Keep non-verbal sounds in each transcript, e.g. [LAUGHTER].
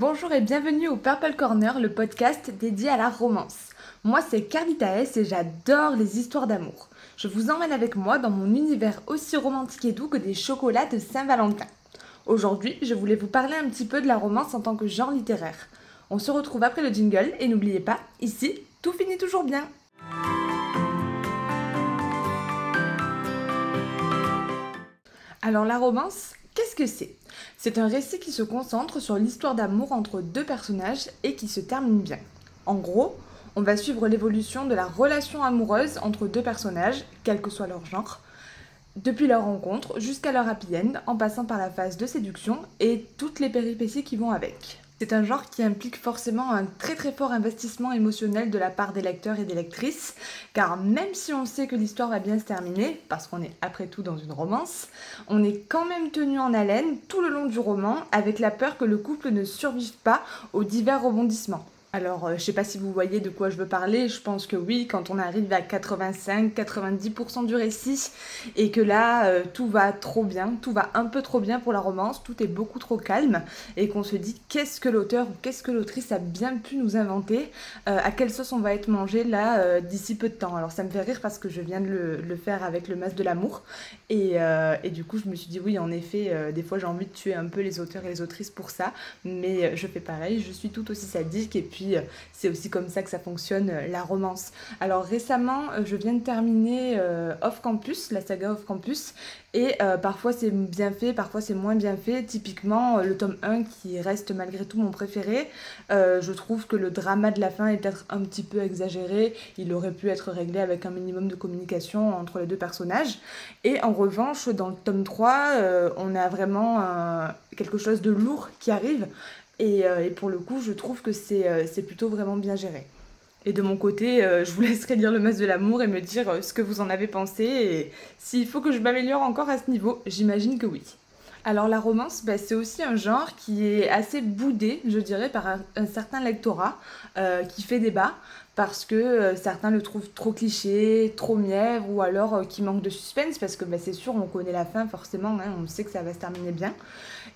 Bonjour et bienvenue au Purple Corner, le podcast dédié à la romance. Moi c'est Carlita S et j'adore les histoires d'amour. Je vous emmène avec moi dans mon univers aussi romantique et doux que des chocolats de Saint-Valentin. Aujourd'hui, je voulais vous parler un petit peu de la romance en tant que genre littéraire. On se retrouve après le jingle et n'oubliez pas, ici, tout finit toujours bien. Alors la romance, qu'est-ce que c'est? C'est un récit qui se concentre sur l'histoire d'amour entre deux personnages et qui se termine bien. En gros, on va suivre l'évolution de la relation amoureuse entre deux personnages, quel que soit leur genre, depuis leur rencontre jusqu'à leur happy end, en passant par la phase de séduction et toutes les péripéties qui vont avec. C'est un genre qui implique forcément un très très fort investissement émotionnel de la part des lecteurs et des lectrices, car même si on sait que l'histoire va bien se terminer, parce qu'on est après tout dans une romance, on est quand même tenu en haleine tout le long du roman avec la peur que le couple ne survive pas aux divers rebondissements. Alors, euh, je sais pas si vous voyez de quoi je veux parler, je pense que oui, quand on arrive à 85-90% du récit et que là, euh, tout va trop bien, tout va un peu trop bien pour la romance, tout est beaucoup trop calme et qu'on se dit qu'est-ce que l'auteur ou qu'est-ce que l'autrice a bien pu nous inventer, euh, à quelle sauce on va être mangé là d'ici peu de temps. Alors, ça me fait rire parce que je viens de le, faire avec le masque de l'amour et, et, du coup, je me suis dit oui, en effet, des fois j'ai envie de tuer un peu les auteurs et les autrices pour ça, mais je fais pareil, je suis tout aussi sadique et puis euh, c'est aussi comme ça que ça fonctionne, euh, la romance. Alors récemment, euh, je viens de terminer Off Campus, la saga Off Campus, et parfois c'est bien fait, parfois c'est moins bien fait. Typiquement, le tome 1 qui reste malgré tout mon préféré, je trouve que le drama de la fin est peut-être un petit peu exagéré. Il aurait pu être réglé avec un minimum de communication entre les deux personnages. Et en revanche, dans le tome 3, on a vraiment quelque chose de lourd qui arrive. Euh, et, pour le coup, je trouve que euh, c'est plutôt vraiment bien géré. Et de mon côté, euh, je vous [LAUGHS] laisserai lire le masque de l'amour et me dire ce que vous en avez pensé. Et s'il faut que je m'améliore encore à ce niveau, j'imagine que oui. Alors la romance, bah, c'est aussi un genre qui est assez boudé, je dirais, par un, certain lectorat qui fait débat parce que certains le trouvent trop cliché, trop mièvre, ou alors qui manque de suspense, parce que bah, c'est sûr, on connaît la fin forcément, hein, on sait que ça va se terminer bien.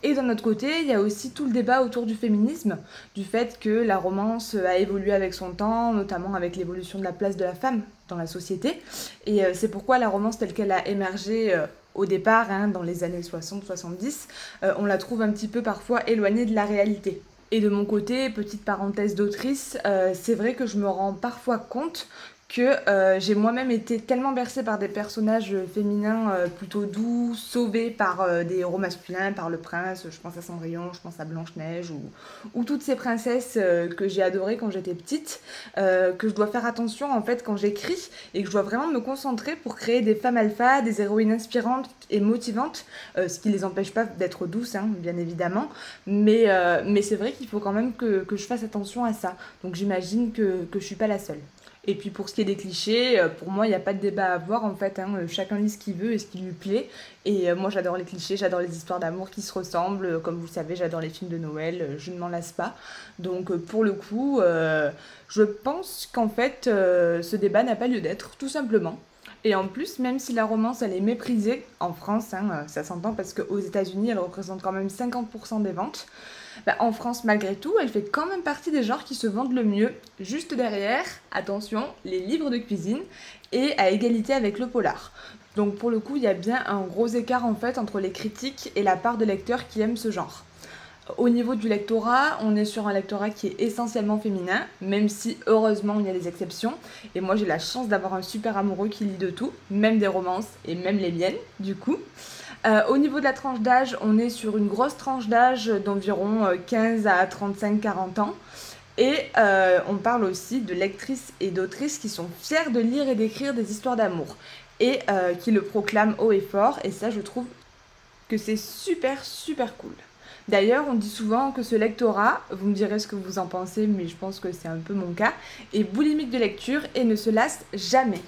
Et d'un autre côté, il y a aussi tout le débat autour du féminisme, du fait que la romance a évolué avec son temps, notamment avec l'évolution de la place de la femme dans la société. Et euh, c'est pourquoi la romance telle qu'elle a émergé au départ, hein, dans les années 60-70, on la trouve un petit peu parfois éloignée de la réalité. Et de mon côté, petite parenthèse d'autrice, euh, c'est vrai que je me rends parfois compte que euh, j'ai moi-même été tellement bercée par des personnages féminins euh, plutôt doux, sauvés par euh, des héros masculins, par le prince, je pense à Cendrillon, je pense à Blanche-Neige, ou, ou, toutes ces princesses que j'ai adorées quand j'étais petite, que je dois faire attention en fait quand j'écris, et que je dois vraiment me concentrer pour créer des femmes alpha, des héroïnes inspirantes et motivantes, ce qui les empêche pas d'être douces, hein, bien évidemment, mais, c'est vrai qu'il faut quand même que, que, je fasse attention à ça, donc j'imagine que, que je suis pas la seule. Et puis pour ce qui des clichés, euh, pour moi, il n'y a pas de débat à avoir en fait. Hein. Euh, chacun lit ce qu'il veut et ce qui lui plaît. Et euh, moi, j'adore les clichés, j'adore les histoires d'amour qui se ressemblent. Comme vous le savez, j'adore les films de Noël, je ne m'en lasse pas. Donc pour le coup, je pense qu'en fait, ce débat n'a pas lieu d'être, tout simplement. Et en plus, même si la romance, elle est méprisée en France, hein, ça s'entend parce qu'aux États-Unis, elle représente quand même 50% des ventes. Bah, en France, malgré tout, elle fait quand même partie des genres qui se vendent le mieux. Juste derrière, attention, les livres de cuisine et à égalité avec le polar. Donc pour le coup, il y a bien un gros écart en fait entre les critiques et la part de lecteurs qui aiment ce genre. Au niveau du lectorat, on est sur un lectorat qui est essentiellement féminin, même si heureusement il y a des exceptions. Et moi j'ai la chance d'avoir un super amoureux qui lit de tout, même des romances et même les miennes du coup. Euh, au niveau de la tranche d'âge, on est sur une grosse tranche d'âge d'environ 15 euh, à 35-40 ans. Et euh, on parle aussi de lectrices et d'autrices qui sont fières de lire et d'écrire des histoires d'amour et qui le proclament haut et fort. Et ça, je trouve que c'est super, super cool. D'ailleurs, on dit souvent que ce lectorat, vous me direz ce que vous en pensez, mais je pense que c'est un peu mon cas, est boulimique de lecture et ne se lasse jamais.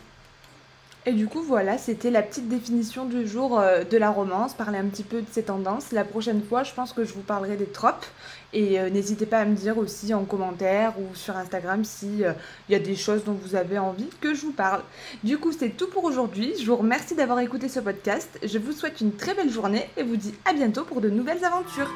Et du coup, voilà, c'était la petite définition du jour euh, de la romance, parler un petit peu de ses tendances. La prochaine fois, je pense que je vous parlerai des tropes. Et euh, n'hésitez pas à me dire aussi en commentaire ou sur Instagram s'il il euh, y a des choses dont vous avez envie que je vous parle. Du coup, c'est tout pour aujourd'hui. Je vous remercie d'avoir écouté ce podcast. Je vous souhaite une très belle journée et vous dis à bientôt pour de nouvelles aventures.